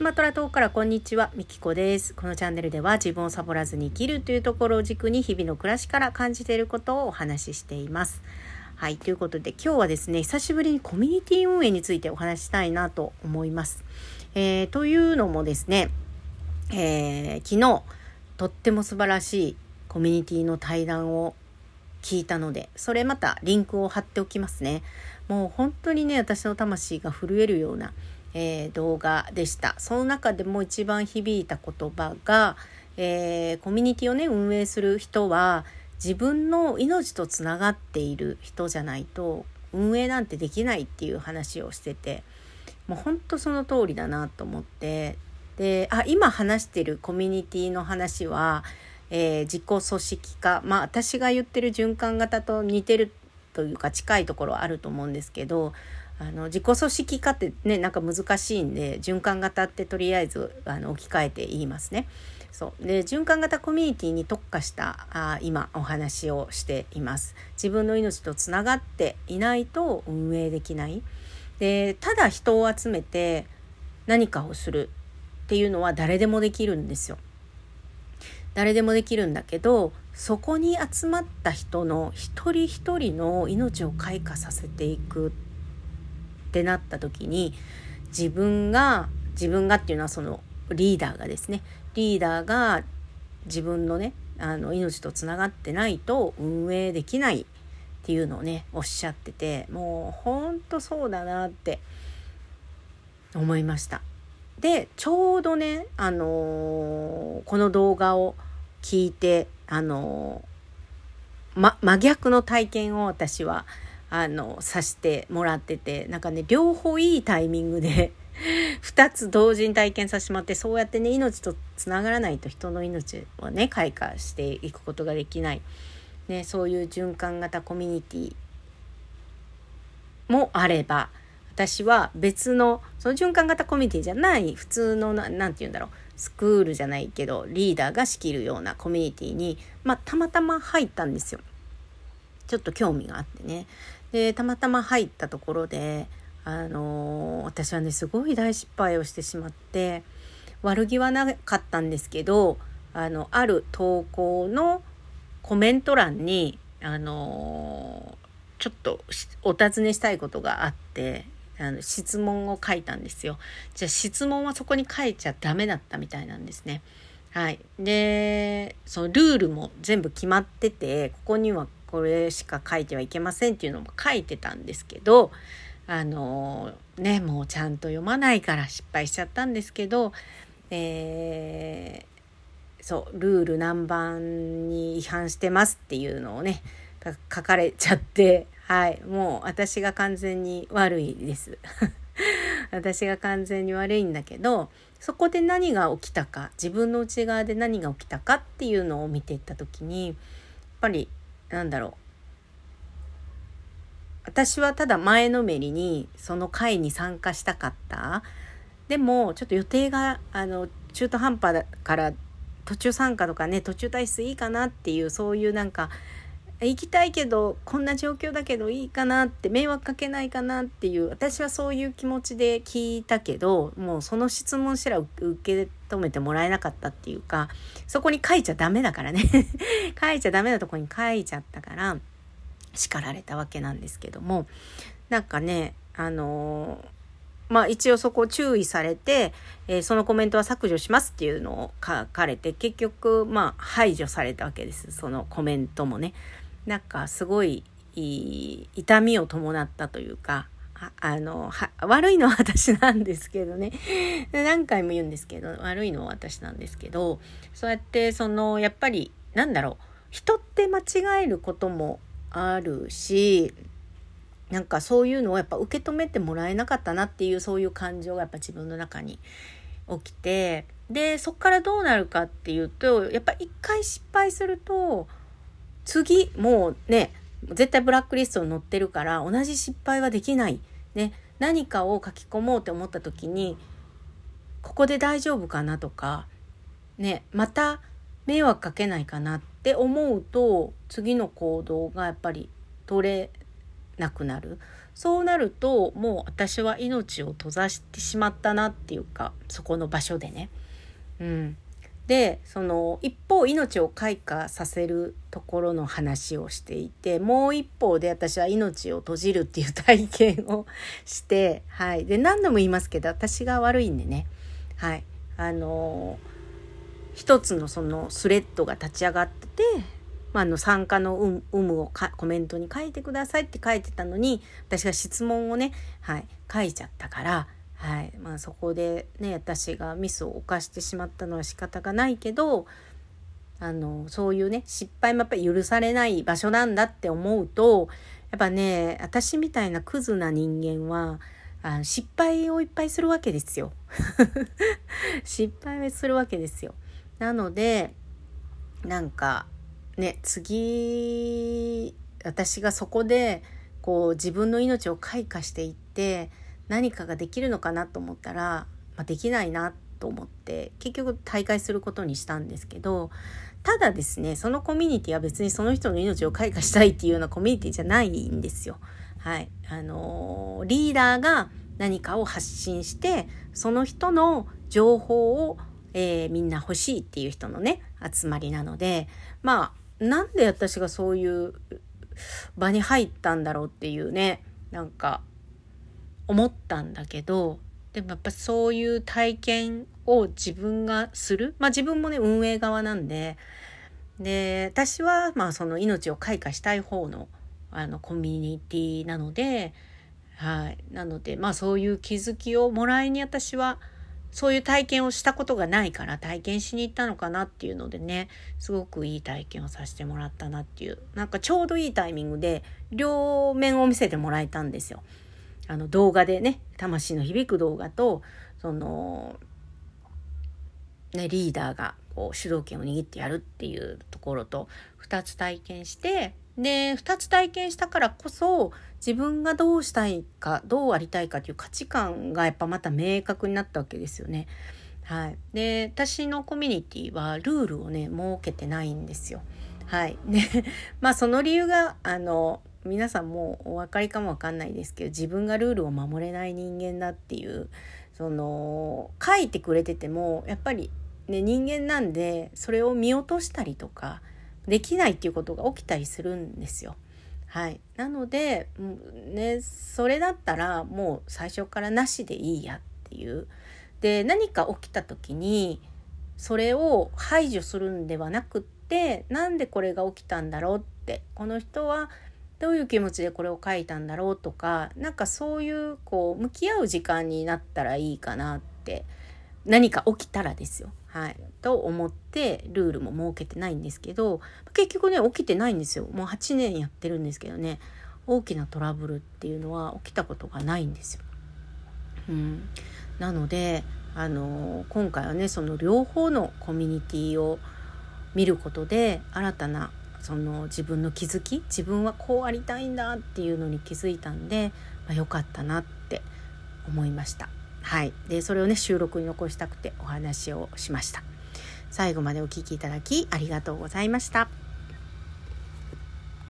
スマトラ島からこんにちは、みきこです。このチャンネルでは自分をサボらずに生きるというところを軸に日々の暮らしから感じていることをお話ししています。はい、ということで今日はですね、久しぶりにコミュニティ運営についてお話ししたいなと思います。えー、というのもですね、えー、昨日とっても素晴らしいコミュニティの対談を聞いたので、それまたリンクを貼っておきますね。もう本当にね、私の魂が震えるような、えー、動画でした。その中でも一番響いた言葉が、えー、コミュニティをね、運営する人は、自分の命とつながっている人じゃないと、運営なんてできないっていう話をしてて、もう本当その通りだなと思って、で、あ、今話してるコミュニティの話は、えー、自己組織化まあ私が言ってる循環型と似てるというか近いところあると思うんですけどあの自己組織化ってねなんか難しいんで循環型ってとりあえずあの置き換えて言いますね。そうで循環型コミュニティに特化したあ今お話をしています。自分の命とつながっていないと運営できない。でただ人を集めて何かをするっていうのは誰でもできるんですよ。誰でもできるんだけどそこに集まった人の一人一人の命を開花させていくっってなった時に自分が自分がっていうのはそのリーダーがですねリーダーが自分のねあの命とつながってないと運営できないっていうのをねおっしゃっててもうほんとそうだなって思いました。でちょうどね、あのー、この動画を聞いて、あのー、ま、真逆の体験を私はあのさしてもらっててなんかね両方いいタイミングで 2つ同時に体験させてもらってそうやってね命とつながらないと人の命をね開花していくことができない、ね、そういう循環型コミュニティもあれば私は別のその循環型コミュニティじゃない普通の何て言うんだろうスクールじゃないけどリーダーが仕切るようなコミュニティにまあたまたま入ったんですよ。ちょっと興味があってね。でたまたま入ったところであのー、私はねすごい大失敗をしてしまって悪気はなかったんですけどあのある投稿のコメント欄にあのー、ちょっとお尋ねしたいことがあってあの質問を書いたんですよ。じゃあ質問はそこに書いちゃダメだったみたいなんですね。はい。で、そのルールも全部決まってて、ここにはこれしか書いてはいけませんっていうのも書いてたんですけど、あのね、もうちゃんと読まないから失敗しちゃったんですけど、えー、そう、ルール何番に違反してますっていうのをね、書かれちゃってはいもう私が完全に悪いです。私が完全に悪いんだけどそこで何が起きたか自分の内側で何が起きたかっていうのを見ていった時にやっぱりなんだろう。私はただ前のめりにその会に参加したかった。でもちょっと予定があの中途半端だから途中参加とかね途中退出いいかなっていうそういうなんか行きたいけどこんな状況だけどいいかなって迷惑かけないかなっていう私はそういう気持ちで聞いたけどもうその質問すら受け止めてもらえなかったっていうかそこに書いちゃダメだからね 書いちゃダメなとこに書いちゃったから叱られたわけなんですけどもなんかねあのーまあ一応そこ注意されて、えー、そのコメントは削除しますっていうのを書かれて、結局まあ排除されたわけです。そのコメントもね。なんかすごい痛みを伴ったというか、あの、悪いのは私なんですけどね。何回も言うんですけど、悪いのは私なんですけど、そうやってその、やっぱり、なんだろう、人って間違えることもあるし、なんかそういうのをやっぱ受け止めてもらえなかったなっていうそういう感情がやっぱ自分の中に起きてでそっからどうなるかっていうとやっぱ一回失敗すると次もうね絶対ブラックリストに載ってるから同じ失敗はできない、ね、何かを書き込もうって思った時にここで大丈夫かなとか、ね、また迷惑かけないかなって思うと次の行動がやっぱり取れなくなる。そうなるともう私は命を閉ざしてしまったなっていうかそこの場所でね。うん、でその一方命を開花させるところの話をしていてもう一方で私は命を閉じるっていう体験をして、はい、で何度も言いますけど私が悪いんでね、はい、あの一つのそのスレッドが立ち上がっててまあ、の参加の有無をコメントに書いてくださいって書いてたのに私が質問をね、はい、書いちゃったから、はいまあ、そこでね私がミスを犯してしまったのは仕方がないけどあのそういうね失敗もやっぱり許されない場所なんだって思うとやっぱね私みたいなクズな人間はあ失敗をいっぱいするわけですよ。失敗をするわけですよ。なのでなんかね次私がそこでこう自分の命を開花していって何かができるのかなと思ったら、まあ、できないなと思って結局大会することにしたんですけどただですねそのコミュニティは別にその人の命を開花したいっていうようなコミュニティじゃないんですよ。はい、あのー、リーダーが何かを発信してその人の情報を、えー、みんな欲しいっていう人のね集まりなのでまあなんで私がそういう場に入ったんだろうっていうねなんか思ったんだけどでもやっぱそういう体験を自分がする。まあ自分もね運営側なんで。で私はまあその命を開花したい方のあのコミュニティなのではい。なのでまあそういう気づきをもらいに私はそういう体験をしたことがないから体験しに行ったのかなっていうのでねすごくいい体験をさせてもらったなっていう。なんかちょうどいいタイミングで両面を見せてもらえたんですよ。あの動画でね魂の響く動画とそのねリーダーがこう主導権を握ってやるっていうところと2つ体験してで2つ体験したからこそ自分がどうしたいかどうありたいかという価値観がやっぱまた明確になったわけですよね。はい、で私のコミュニティはルールをね設けてないんですよ。はい、で まあその理由があの皆さんもお分かりかもわかんないですけど自分がルールを守れない人間だっていうその書いてくれててもやっぱり、ね、人間なんでそれを見落としたりとかできないっていうことが起きたりするんですよ。はい、なので、ね、それだったらもう最初からなしでいいやっていう。で何か起きた時にそれを排除するんではなくってなんでこれが起きたんだろうってこの人はどういう気持ちでこれを書いたんだろうとかなんかそういうこう向き合う時間になったらいいかなって何か起きたらですよ。はい、と思ってルールも設けてないんですけど結局ね起きてないんですよもう8年やってるんですけどね大きなトラブルっていうのは起きたことがないんですよ。うん、なのであの今回はねその両方のコミュニティを見ることで新たなその自分の気づき自分はこうありたいんだっていうのに気づいたんで、まあ、よかったなって思いました。はい、でそれをね収録に残したくてお話をしました。最後までお聴きいただきありがとうございました。